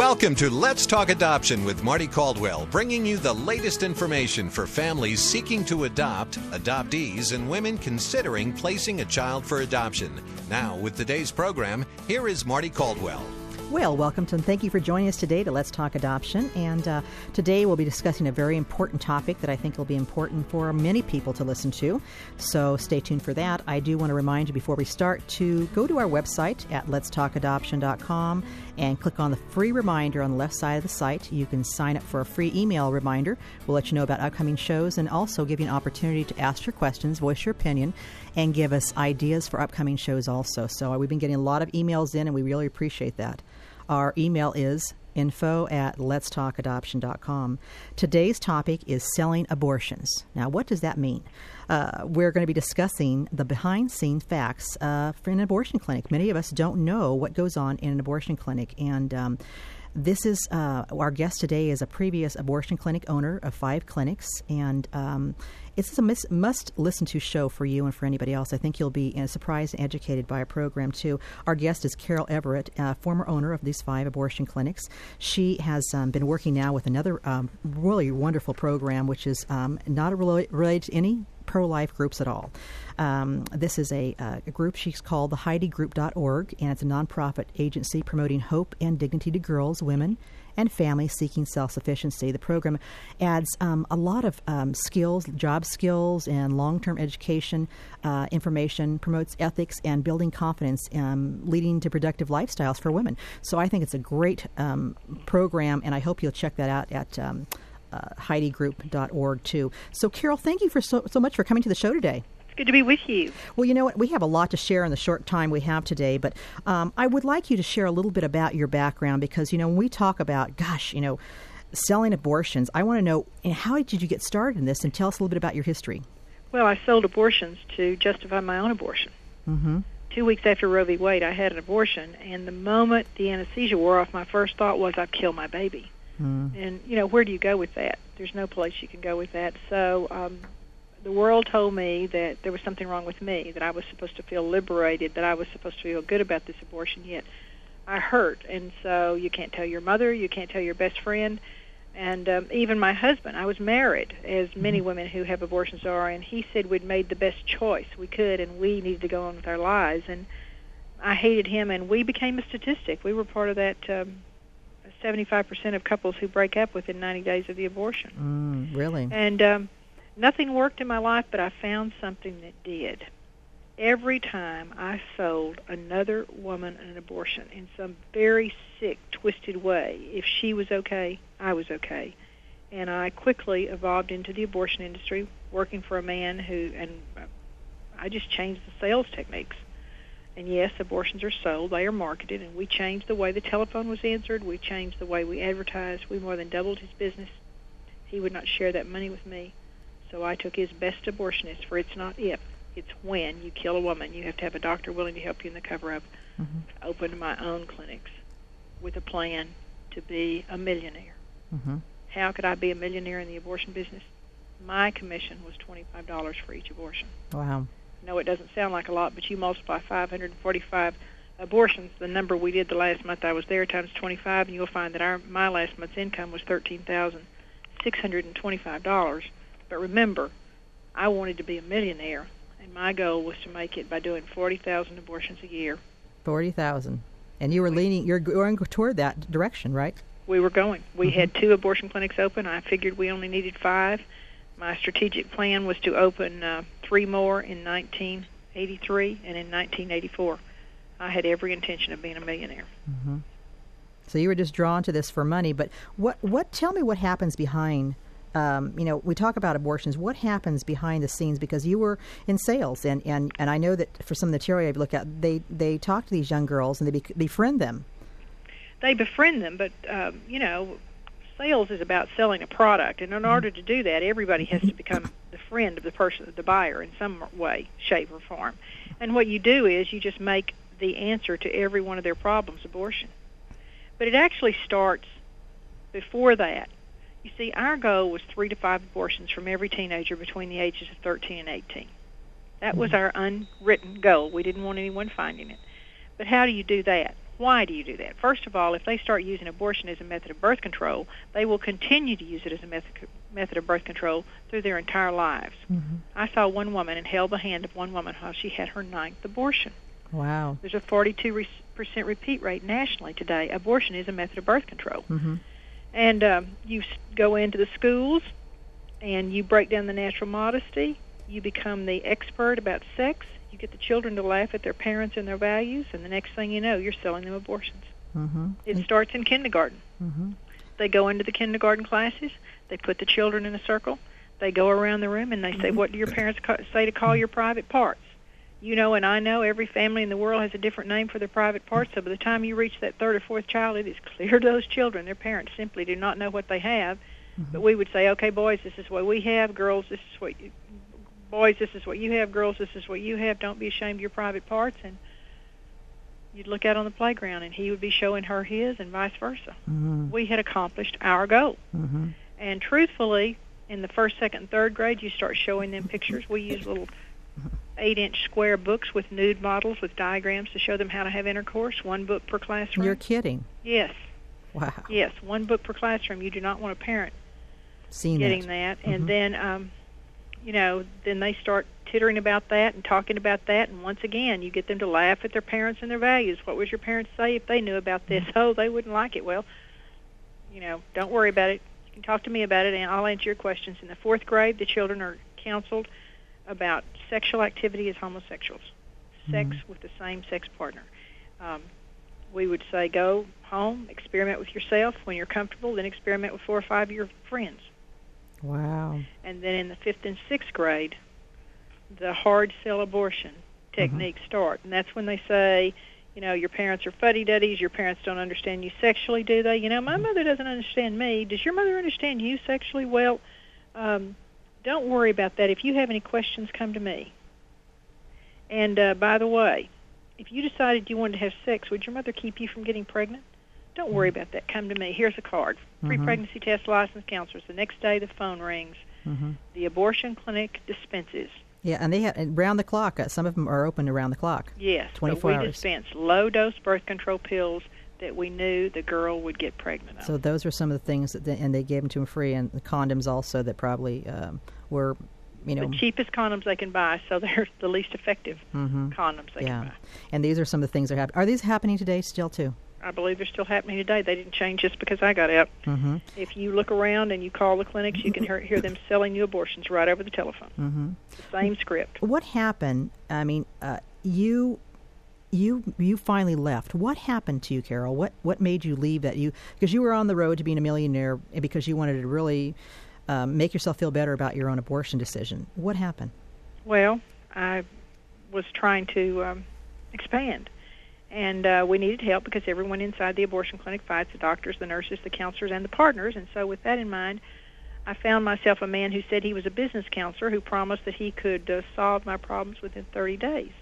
Welcome to Let's Talk Adoption with Marty Caldwell, bringing you the latest information for families seeking to adopt, adoptees, and women considering placing a child for adoption. Now, with today's program, here is Marty Caldwell. Well, welcome to and thank you for joining us today to Let's Talk Adoption. And uh, today we'll be discussing a very important topic that I think will be important for many people to listen to. So stay tuned for that. I do want to remind you before we start to go to our website at letstalkadoption.com and click on the free reminder on the left side of the site. You can sign up for a free email reminder. We'll let you know about upcoming shows and also give you an opportunity to ask your questions, voice your opinion, and give us ideas for upcoming shows also. So we've been getting a lot of emails in, and we really appreciate that. Our email is info at letstalkadoption.com. Today's topic is selling abortions. Now, what does that mean? Uh, we're going to be discussing the behind scenes facts uh, for an abortion clinic. Many of us don't know what goes on in an abortion clinic, and um, this is uh, our guest today is a previous abortion clinic owner of five clinics, and um, it's a mis- must listen to show for you and for anybody else. I think you'll be uh, surprised and educated by our program too. Our guest is Carol Everett, uh, former owner of these five abortion clinics. She has um, been working now with another um, really wonderful program, which is um, not related to any pro life groups at all. Um, this is a, uh, a, group she's called the Heidi HeidiGroup.org, and it's a nonprofit agency promoting hope and dignity to girls, women, and families seeking self sufficiency. The program adds um, a lot of um, skills, job skills, and long term education uh, information, promotes ethics and building confidence, um, leading to productive lifestyles for women. So I think it's a great um, program, and I hope you'll check that out at. Uh, HeidiGroup.org too. So, Carol, thank you for so, so much for coming to the show today. It's good to be with you. Well, you know what? We have a lot to share in the short time we have today, but um, I would like you to share a little bit about your background because, you know, when we talk about, gosh, you know, selling abortions, I want to know how did you get started in this and tell us a little bit about your history. Well, I sold abortions to justify my own abortion. Mm-hmm. Two weeks after Roe v. Wade, I had an abortion, and the moment the anesthesia wore off, my first thought was, I've killed my baby. Mm. And you know, where do you go with that? There's no place you can go with that. So um, the world told me that there was something wrong with me, that I was supposed to feel liberated, that I was supposed to feel good about this abortion. Yet I hurt, and so you can't tell your mother, you can't tell your best friend, and um, even my husband. I was married, as many mm-hmm. women who have abortions are, and he said we'd made the best choice we could, and we needed to go on with our lives. And I hated him, and we became a statistic. We were part of that. Um, 75% of couples who break up within 90 days of the abortion. Mm, really? And um, nothing worked in my life, but I found something that did. Every time I sold another woman an abortion in some very sick, twisted way, if she was okay, I was okay. And I quickly evolved into the abortion industry, working for a man who, and I just changed the sales techniques and yes, abortions are sold, they are marketed, and we changed the way the telephone was answered. We changed the way we advertised. We more than doubled his business. He would not share that money with me. So I took his best abortionist for it's not if, it's when you kill a woman. You have to have a doctor willing to help you in the cover up. Mm-hmm. I opened my own clinics with a plan to be a millionaire. Mm-hmm. How could I be a millionaire in the abortion business? My commission was $25 for each abortion. Wow know it doesn't sound like a lot, but you multiply 545 abortions, the number we did the last month I was there times 25, and you'll find that our my last month's income was $13,625. But remember, I wanted to be a millionaire, and my goal was to make it by doing 40,000 abortions a year. 40,000. And you were leaning, you're going toward that direction, right? We were going. We mm-hmm. had two abortion clinics open. I figured we only needed five. My strategic plan was to open uh, three more in 1983 and in 1984. I had every intention of being a millionaire. Mm-hmm. So you were just drawn to this for money, but what? What? Tell me what happens behind. Um, you know, we talk about abortions. What happens behind the scenes? Because you were in sales, and, and, and I know that for some of the material I've looked at, they they talk to these young girls and they be, befriend them. They befriend them, but um, you know, sales is about selling a product, and in mm-hmm. order to do that, everybody has to become the friend of the person, the buyer, in some way, shape, or form. And what you do is you just make the answer to every one of their problems abortion. But it actually starts before that. You see, our goal was three to five abortions from every teenager between the ages of 13 and 18. That was mm-hmm. our unwritten goal. We didn't want anyone finding it. But how do you do that? Why do you do that? First of all, if they start using abortion as a method of birth control, they will continue to use it as a method method of birth control through their entire lives. Mm-hmm. I saw one woman and held the hand of one woman while she had her ninth abortion. Wow. There's a 42% repeat rate nationally today. Abortion is a method of birth control. Mm-hmm. And um, you go into the schools and you break down the natural modesty. You become the expert about sex. You get the children to laugh at their parents and their values, and the next thing you know, you're selling them abortions. Mm-hmm. It starts in kindergarten. Mm-hmm. They go into the kindergarten classes. They put the children in a circle. They go around the room and they say, "What do your parents ca- say to call your private parts?" You know, and I know every family in the world has a different name for their private parts. So by the time you reach that third or fourth child, it is clear to those children their parents simply do not know what they have. But we would say, "Okay, boys, this is what we have. Girls, this is what you, boys, this is what you have. Girls, this is what you have. Don't be ashamed of your private parts." And you'd look out on the playground, and he would be showing her his, and vice versa Mm-hmm. we had accomplished our goal. Mm-hmm. And truthfully, in the first, second, and third grade, you start showing them pictures. We use little eight-inch square books with nude models with diagrams to show them how to have intercourse. One book per classroom. You're kidding. yes, Wow. yes, one book per classroom. You do not want a parent Seen getting that. that. And Mhm. then, um, you know, then they start tittering about that and talking about that. And once again, you get them to laugh at their parents and their values. What would your parents say if they knew about this? Oh, they wouldn't like it. Well, you know, don't worry about it. You can talk to me about it, and I'll answer your questions. In the fourth grade, the children are counseled about sexual activity as homosexuals, sex with the same sex partner. Um, we would say go home, experiment with yourself. When you're comfortable, then experiment with four or five of your friends. Wow. And then in the fifth and sixth grade, the hard sell abortion techniques start. And that's when they say, you know, your parents are fuddy duddies, your parents don't understand you sexually, do they? You know, my mother doesn't understand me. Does your mother understand you sexually? Well, um, don't worry about that. If you have any questions, come to me. And uh, by the way, if you decided you wanted to have sex, would your mother keep you from getting pregnant? Don't worry about that. Come to me. Here's a card. Free Mhm. pregnancy test licensed counselors. The next day the phone rings. Mm-hmm. The abortion clinic dispenses. Yeah, and they have and round the clock. Uh, some of them are open around the clock. Yes, 24 but we hours. dispense low dose birth control pills that we knew the girl would get pregnant of. So those are some of the things that, they, and they gave them to them free, and the condoms also that probably um, were, you know, the cheapest condoms they can buy, so they're the least effective mhm. condoms they yeah. can buy. And these are some of the things that are happening. Are these happening today still too? I believe they're still happening today. They didn't change just because I got out. Mm-hmm. If you look around and you call the clinics, you can hear, hear them selling you abortions right over the telephone. Mm-hmm. The same script. What happened? I mean, uh, you you you finally left. What happened to you, Carol? What what made you leave that you because you were on the road to being a millionaire and because you wanted to really um, make yourself feel better about your own abortion decision. What happened? Well, I was trying to um, expand, and uh, we needed help because everyone inside the abortion clinic fights the doctors, the nurses, the counselors, and the partners. And so, with that in mind, I found myself a man who said he was a business counselor who promised that he could uh, solve my problems within 30 days.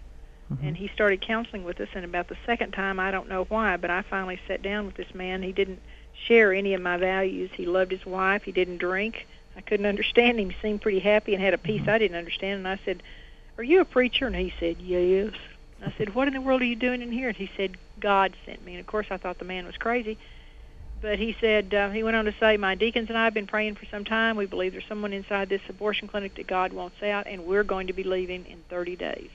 And he started counseling with us, and about the second time, I don't know why, but I finally sat down with this man. He didn't share any of my values. He loved his wife. He didn't drink. I couldn't understand him. He seemed pretty happy and had a peace I didn't understand. And I said, "Are you a preacher?" And he said, "Yes." I said, "What in the world are you doing in here?" And he said, "God sent me." And of course, I thought the man was crazy. But he said uh, he went on to say, "My deacons and I have been praying for some time. We believe there's someone inside this abortion clinic that God wants out, and we're going to be leaving in 30 days."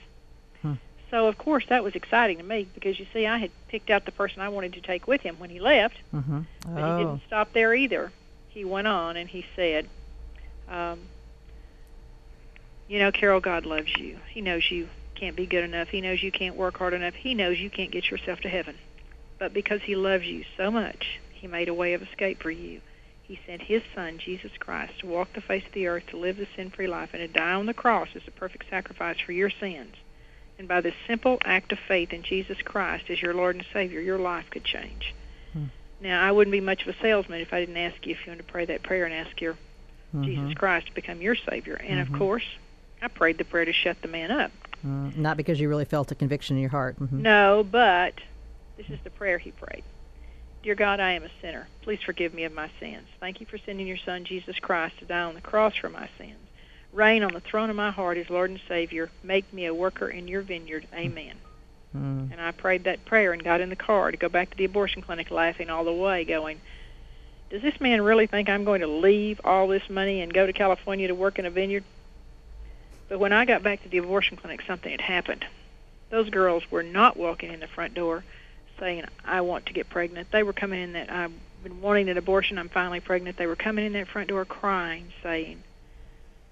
Hmm. So of course that was exciting to me because you see, I had picked out the person I wanted to take with him when he left. Mm-hmm. But Oh, he didn't stop there either. He went on and he said, um, "You know, Carol, God loves you. He knows you can't be good enough. He knows you can't work hard enough. He knows you can't get yourself to heaven. But because He loves you so much, He made a way of escape for you. He sent His Son, Jesus Christ, to walk the face of the earth, to live the sin-free life, and to die on the cross as a perfect sacrifice for your sins." And by this simple act of faith in Jesus Christ as your Lord and Savior, your life could change. Now, I wouldn't be much of a salesman if I didn't ask you if you wanted to pray that prayer and ask your mhm. Jesus Christ to become your Savior. And Mhm. of course, I prayed the prayer to shut the man up. Mm, not because you really felt a conviction in your heart. Mm-hmm. No, but this is the prayer he prayed. Dear God, I am a sinner. Please forgive me of my sins. Thank you for sending your Son, Jesus Christ, to die on the cross for my sins. Reign on the throne of my heart as Lord and Savior. Make me a worker in your vineyard. Amen. Mm. And I prayed that prayer and got in the car to go back to the abortion clinic laughing all the way, going, Does this man really think I'm going to leave all this money and go to California to work in a vineyard? But when I got back to the abortion clinic, something had happened. Those girls were not walking in the front door saying, I want to get pregnant. They were coming in that I've been wanting an abortion, I'm finally pregnant. They were coming in that front door crying, saying,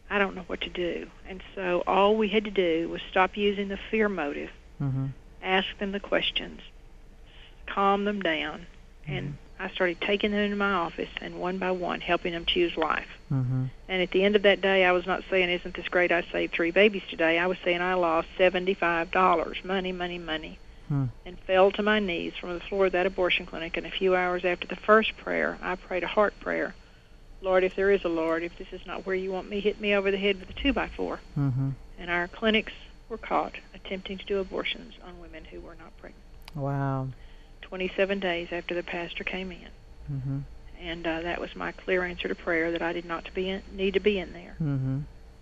I don't know what to do. And so all we had to do was stop using the fear motive, Mm-hmm. ask them the questions, calm them down, and I started taking them into my office and one by one helping them choose life. Mm-hmm. And at the end of that day, I was not saying, "Isn't this great? I saved three babies today." I was saying, "I lost seventy-five dollars, money, money, money," Hmm. and fell to my knees from the floor of that abortion clinic. And a few hours after the first prayer, I prayed a heart prayer. Lord, if there is a Lord, if this is not where you want me, hit me over the head with a two by four. Mm-hmm. And our clinics were caught attempting to do abortions on women who were not pregnant. Wow. 27 days after the pastor came in, Mm-hmm. and uh, that was my clear answer to prayer that I did not to be in, need to be in there. Mm-hmm.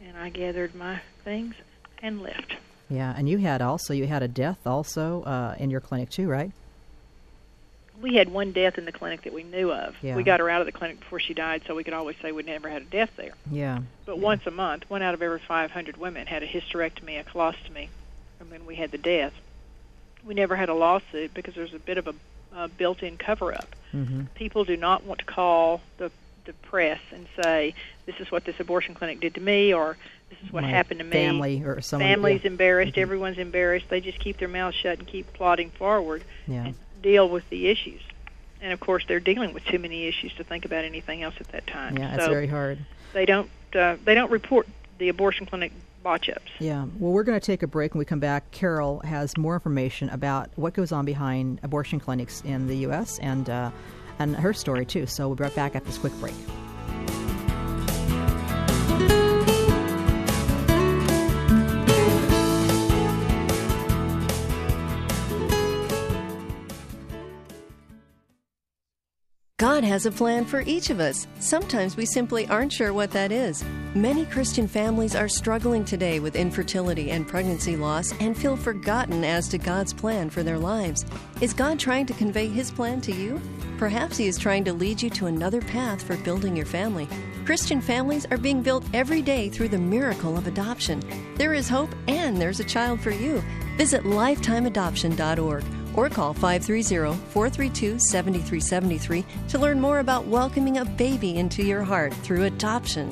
And I gathered my things and left. Yeah, and you had also you had a death also uh, in your clinic too, right? We had one death in the clinic that we knew of. Yeah. We got her out of the clinic before she died, so we could always say we never had a death there. Yeah. But once a month, one out of every 500 women had a hysterectomy, a colostomy, and then we had the death. We never had a lawsuit because there's a bit of a uh, built-in cover-up. Mm-hmm. People do not want to call the the press and say this is what this abortion clinic did to me or this is what My happened to me. Family or someone. Family's embarrassed. Mhm. Everyone's embarrassed. They just keep their mouths shut and keep plodding forward Yeah. and deal with the issues. And of course, they're dealing with too many issues to think about anything else at that time. Yeah, it's very hard. they don't uh, they don't report the abortion clinic botch ups. Yeah. Well, we're going to take a break. When we come back, Carol has more information about what goes on behind abortion clinics in the U.S. and uh, and her story too. So we'll be right back after this quick break. God has a plan for each of us. Sometimes we simply aren't sure what that is. Many Christian families are struggling today with infertility and pregnancy loss and feel forgotten as to God's plan for their lives. Is God trying to convey His plan to you? Perhaps He is trying to lead you to another path for building your family. Christian families are being built every day through the miracle of adoption. There is hope and there's a child for you. Visit lifetimeadoption.org or call 530-432-7373 to learn more about welcoming a baby into your heart through adoption.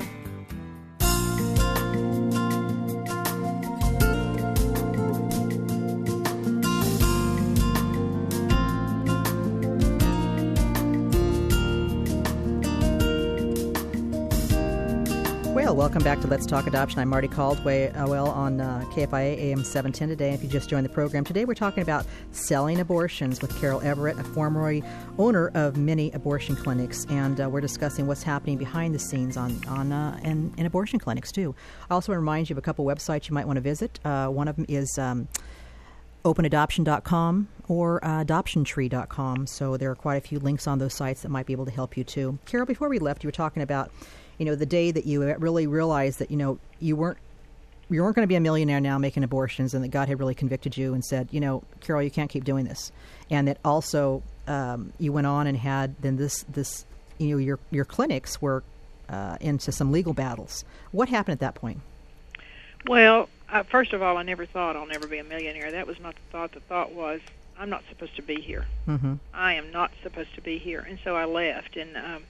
Welcome back to Let's Talk Adoption. I'm Marty Caldwell on uh, KFIA AM 710 today. If you just joined the program, today we're talking about selling abortions with Carol Everett, a former owner of many abortion clinics, and uh, we're discussing what's happening behind the scenes on on uh, in, in abortion clinics too. I also want to remind you of a couple websites you might want to visit. Uh, one of them is. Um, openadoption.com or uh, adoptiontree.com. So there are quite a few links on those sites that might be able to help you too. Carol, before we left, you were talking about, you know, the day that you really realized that, you know, you weren't you weren't going to be a millionaire now making abortions and that God had really convicted you and said, you know, Carol, you can't keep doing this. And that also um, you went on and had then this this you know your your clinics were uh, into some legal battles. What happened at that point? Well, uh, first of all, I never thought I'll never be a millionaire. That was not the thought. The thought was I'm not supposed to be here. Mm-hmm. I am not supposed to be here, and so I left. And um,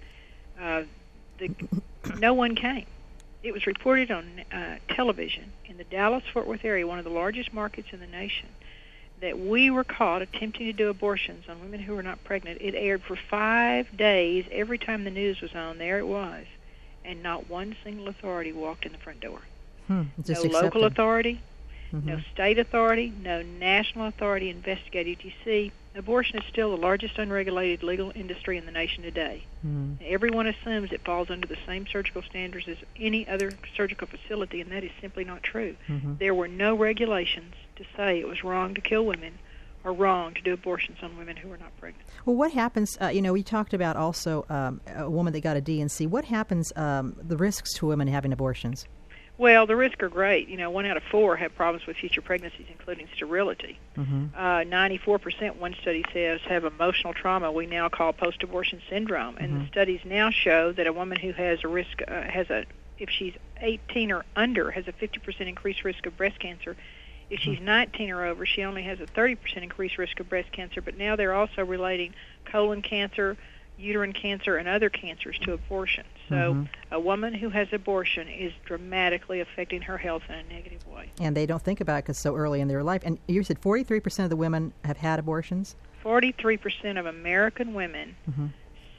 uh, the, no one came. It was reported on uh, television in the Dallas-Fort Worth area, one of the largest markets in the nation, that we were caught attempting to do abortions on women who were not pregnant. It aired for five days. Every time the news was on, there it was, and not one single authority walked in the front door. Hmm. No local accepted. authority, Mhm. no state authority, no national authority investigated. You see, abortion is still the largest unregulated legal industry in the nation today. Hmm. Everyone assumes it falls under the same surgical standards as any other surgical facility, and that is simply not true. Mhm. There were no regulations to say it was wrong to kill women or wrong to do abortions on women who were not pregnant. Well, what happens? Uh, you know, we talked about also um, a woman that got a D&C. What happens? Um, the risks to women having abortions. Well, the risks are great. You know, one out of four have problems with future pregnancies, including sterility. Mm-hmm. Uh, 94%, one study says, have emotional trauma we now call post-abortion syndrome. And Mm-hmm. the studies now show that a woman who has a risk, uh, has a, if she's 18 or under, has a 50% increased risk of breast cancer. If Mm-hmm. she's 19 or over, she only has a 30% increased risk of breast cancer. But now they're also relating colon cancer, uterine cancer, and other cancers to abortion. So Mhm. a woman who has abortion is dramatically affecting her health in a negative way. And they don't think about it because so early in their life. And you said 43% of the women have had abortions. 43% of American women Mhm.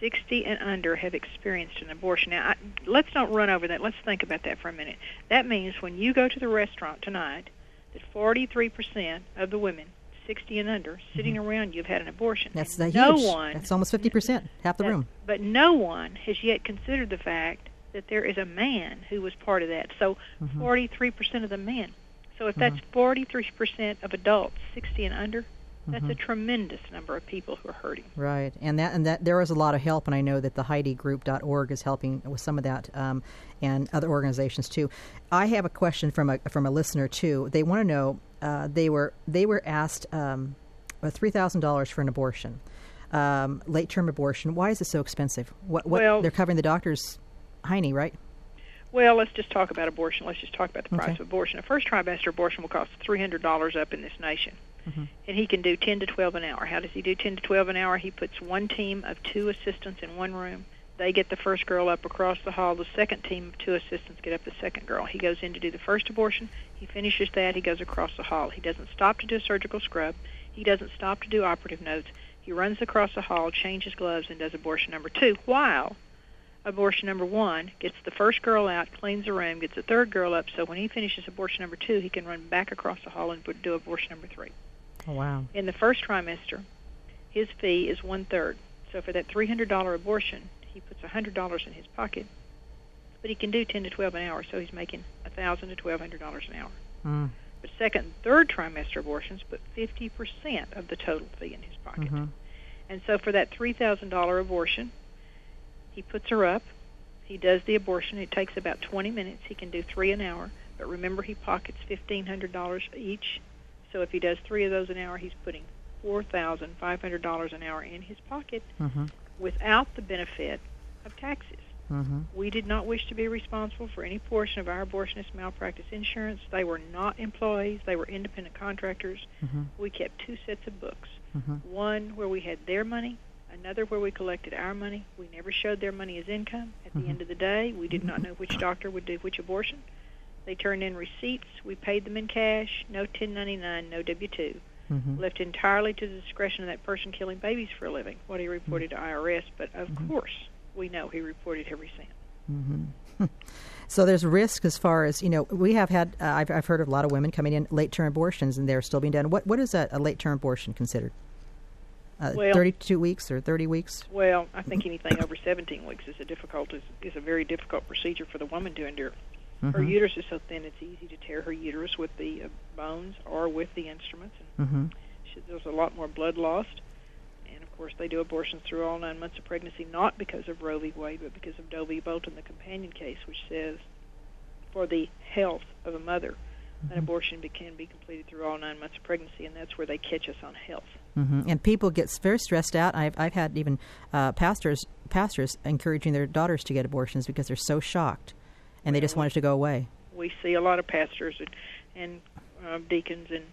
60 and under have experienced an abortion. Now, I, let's not run over that. Let's think about that for a minute. That means when you go to the restaurant tonight, that 43% of the women 60 and under sitting around you have had an abortion. Mm-hmm. That's the no huge. one That's almost 50%, half the that- room. But no one has yet considered the fact that there is a man who was part of that. So Mm-hmm. 43% of the men. So if that's 43% of adults 60 and under, that's Mm-hmm. a tremendous number of people who are hurting. Right, and that and that there is a lot of help, and I know that the HeidiGroup.org is helping with some of that, um, and other organizations too. I have a question from a from a listener too. They want to know uh, they were they were asked um, three thousand dollars for an abortion, um, late term abortion. Why is it so expensive? What what Well- they're covering the doctor's Heine, right? Well, let's just talk about abortion. Let's just talk about the price Okay. of abortion. A first trimester abortion will cost $300 up in this nation. Mm-hmm. And he can do 10 to 12 an hour. How does he do 10 to 12 an hour? He puts one team of two assistants in one room. They get the first girl up across the hall. The second team of two assistants get up the second girl. He goes in to do the first abortion. He finishes that. He goes across the hall. He doesn't stop to do a surgical scrub. He doesn't stop to do operative notes. He runs across the hall, changes gloves, and does abortion number two while abortion number one, gets the first girl out, cleans the room, gets the third girl up, so when he finishes abortion number two, he can run back across the hall and do abortion number three. Oh wow. In the first trimester, his fee is one third. So for that three hundred dollar abortion, he puts a hundred dollars in his pocket, but he can do ten to twelve an hour, so he's making a thousand to twelve hundred dollars an hour. Mm. But second and third trimester abortions put fifty percent of the total fee in his pocket. Mhm. And so for that three thousand dollar abortion, he puts her up. He does the abortion. It takes about twenty minutes. He can do three an hour. But remember, he pockets fifteen hundred dollars each. So if he does three of those an hour, he's putting four thousand five hundred dollars an hour in his pocket Mhm. without the benefit of taxes. Mhm. We did not wish to be responsible for any portion of our abortionist malpractice insurance. They were not employees, they were independent contractors. Mhm. We kept two sets of books Mhm. one where we had their money, another where we collected our money. We never showed their money as income. At the Mhm. end of the day, we did not know which doctor would do which abortion. They turned in receipts. We paid them in cash. No 1099, no W 2 Mhm. left entirely to the discretion of that person killing babies for a living, what he reported to IRS. But of Mhm. course, we know he reported every cent. hmm So there's risk as far as you know. We have had uh, I've I've heard of a lot of women coming in late term abortions, and they're still being done. What what is a, a late term abortion considered? Uh, Well- 32 weeks or 30 weeks? Well, I think anything over 17 weeks is a difficult is, is a very difficult procedure for the woman to endure. Her Mhm. uterus is so thin; it's easy to tear her uterus with the uh, bones or with the instruments, and Mhm. she, there's a lot more blood lost. And of course, they do abortions through all nine months of pregnancy, not because of Roe v. Wade, but because of Doe v. Bolton, the companion case, which says for the health of a mother, an abortion be, can be completed through all nine months of pregnancy, and that's where they catch us on health. hmm And people get very stressed out. I've I've had even uh, pastors pastors encouraging their daughters to get abortions because they're so shocked, and they just want it to go away. we see a lot of pastors and, and uh, deacons and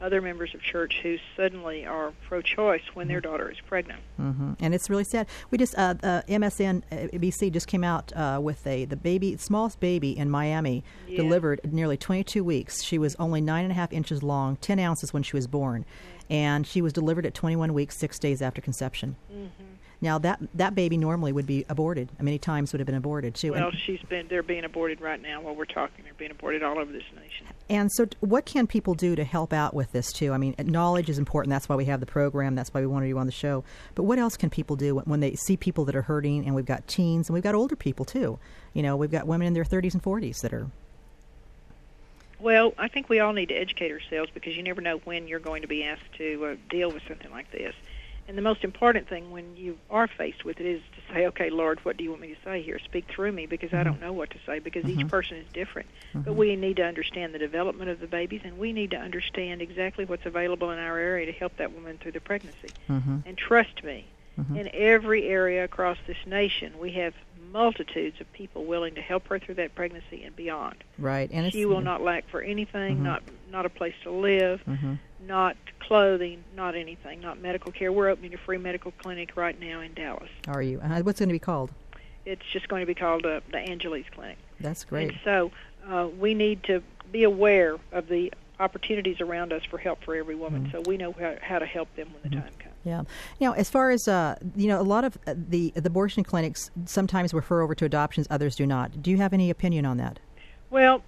other members of church who suddenly are pro-choice when their daughter is pregnant. Mm-hmm. And it's really sad. We just uh, uh, MSNBC just came out uh, with a the baby smallest baby in Miami Yeah. delivered nearly 22 weeks. She was only nine and a half inches long, 10 ounces when she was born, and she was delivered at 21 weeks, six days after conception. Mm-hmm. Now that that baby normally would be aborted. Many times would have been aborted too. Well, and, she's been they're being aborted right now while we're talking. They're being aborted all over this nation. and so, what can people do to help out with this too? I mean, knowledge is important. That's why we have the program. That's why we wanted you on the show. But what else can people do when, when they see people that are hurting? And we've got teens and we've got older people too. You know, we've got women in their 30s and 40s that are. Well, I think we all need to educate ourselves because you never know when you're going to be asked to uh, deal with something like this. And the most important thing when you are faced with it is to say, okay, Lord, what do you want me to say here? Speak through me because I mm-hmm. don't know what to say because each mm-hmm. person is different. But mm-hmm. we need to understand the development of the babies and we need to understand exactly what's available in our area to help that woman through the pregnancy. And trust me, in every area across this nation, we have multitudes of people willing to help her through that pregnancy and beyond. Right, and She will not lack for anything, not not a place to live, not clothing, not anything, not medical care. We're opening a free medical clinic right now in Dallas. Are you? Uh, what's going to be called? It's just going to be called uh, the Angeles Clinic. That's great. And so uh, we need to be aware of the opportunities around us for help for every woman, Mm-hmm. so we know how, how to help them when the time comes. Yeah. Now, as far as uh, you know, a lot of uh, the the abortion clinics sometimes refer over to adoptions, others do not. Do you have any opinion on that? Well,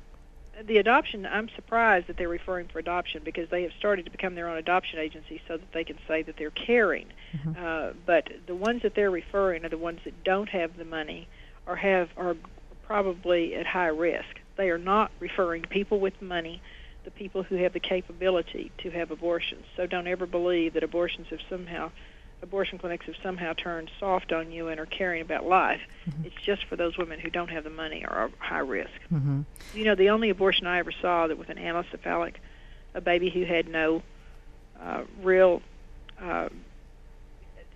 the adoption, I'm surprised that they're referring for adoption because they have started to become their own adoption agency so that they can say that they're caring. Uh, but the ones that they're referring are the ones that don't have the money or have are probably at high risk. They are not referring people with money, the people who have the capability to have abortions. So don't ever believe that abortions have somehow abortion clinics have somehow turned soft on you and are caring about life. It's just for those women who don't have the money or are high risk. Mm-hmm. You know, the only abortion I ever saw that with an anencephalic, a baby who had no uh, real, uh,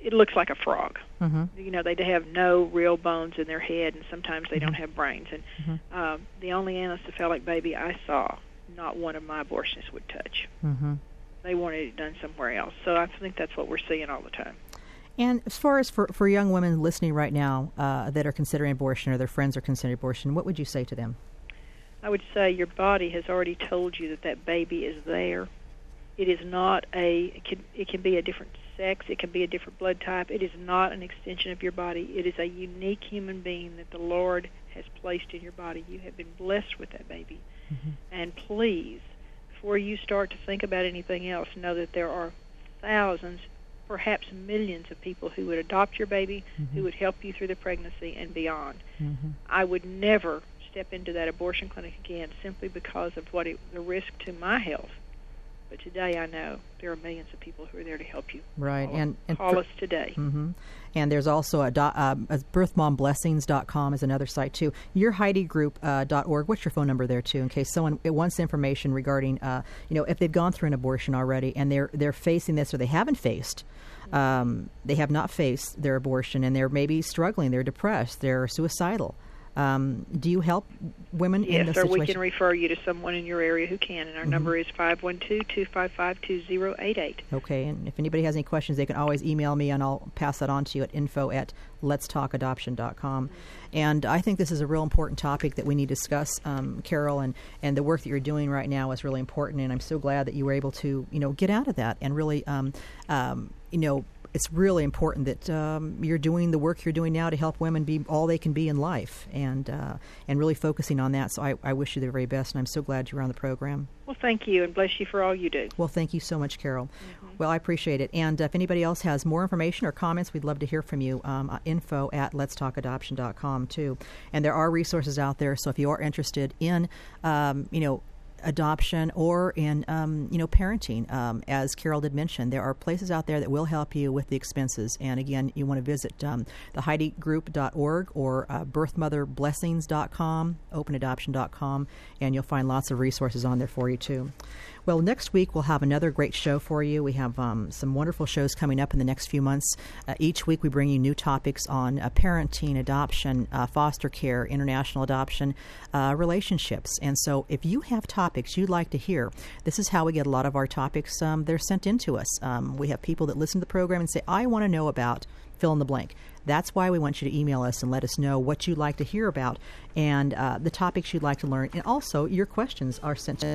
it looks like a frog. Mm-hmm. You know, they have no real bones in their head, and sometimes they don't have brains. And Mm-hmm. uh, the only anencephalic baby I saw, not one of my abortionists would touch. Mm-hmm. They wanted it done somewhere else. So I think that's what we're seeing all the time. And as far as for, for young women listening right now uh, that are considering abortion or their friends are considering abortion, what would you say to them? I would say your body has already told you that that baby is there. It is not a. It can, it can be a different sex. It can be a different blood type. It is not an extension of your body. It is a unique human being that the Lord has placed in your body. You have been blessed with that baby. And please, before you start to think about anything else, know that there are thousands, perhaps millions of people who would adopt your baby, who would help you through the pregnancy and beyond. Mm-hmm. I would never step into that abortion clinic again simply because of what it, the risk to my health. But today I know there are millions of people who are there to help you. Right, Call, and and call for- us today. hmm And there's also a, do, uh, a birthmomblessings.com is another site too. Your Heidi Group uh, dot org. What's your phone number there too, in case someone wants information regarding, uh, you know, if they've gone through an abortion already and they're they're facing this or they haven't faced, um, they have not faced their abortion and they're maybe struggling, they're depressed, they're suicidal. Um, do you help women in Yes, this or situation? we can refer you to someone in your area who can, and our number is five one two two five five two zero eight eight. Okay, and if anybody has any questions, they can always email me, and I'll pass that on to you at info at letstalkadoption.com. And I think this is a real important topic that we need to discuss, um, Carol, and, and the work that you're doing right now is really important, and I'm so glad that you were able to, you know, get out of that and really, um, um, you know, it's really important that um, you're doing the work you're doing now to help women be all they can be in life, and uh, and really focusing on that. So I, I wish you the very best, and I'm so glad you were on the program. Well, thank you, and bless you for all you do. Well, thank you so much, Carol. Well, I appreciate it. And if anybody else has more information or comments, we'd love to hear from you. Um, uh, info at letstalkadoption.com, too. And there are resources out there, so if you are interested in, um, you know, adoption or in um, you know parenting. Um, as carol did mention there are places out there that will help you with the expenses. And again you want to visit um, the heidigroup.org or uh, birthmotherblessings.com openadoption.com and you'll find lots of resources on there for you too well next week we'll have another great show for you. We have um, some wonderful shows coming up in the next few months. Uh, each week we bring you new topics on uh, parenting adoption uh, foster care international adoption uh, relationships. And so if you have topics you'd like to hear this is how we get a lot of our topics um, they're sent in to us. Um, we have people that listen to the program and say i want to know about fill in the blank. That's why we want you to email us and let us know what you'd like to hear about and uh, the topics you'd like to learn. And also your questions are sent to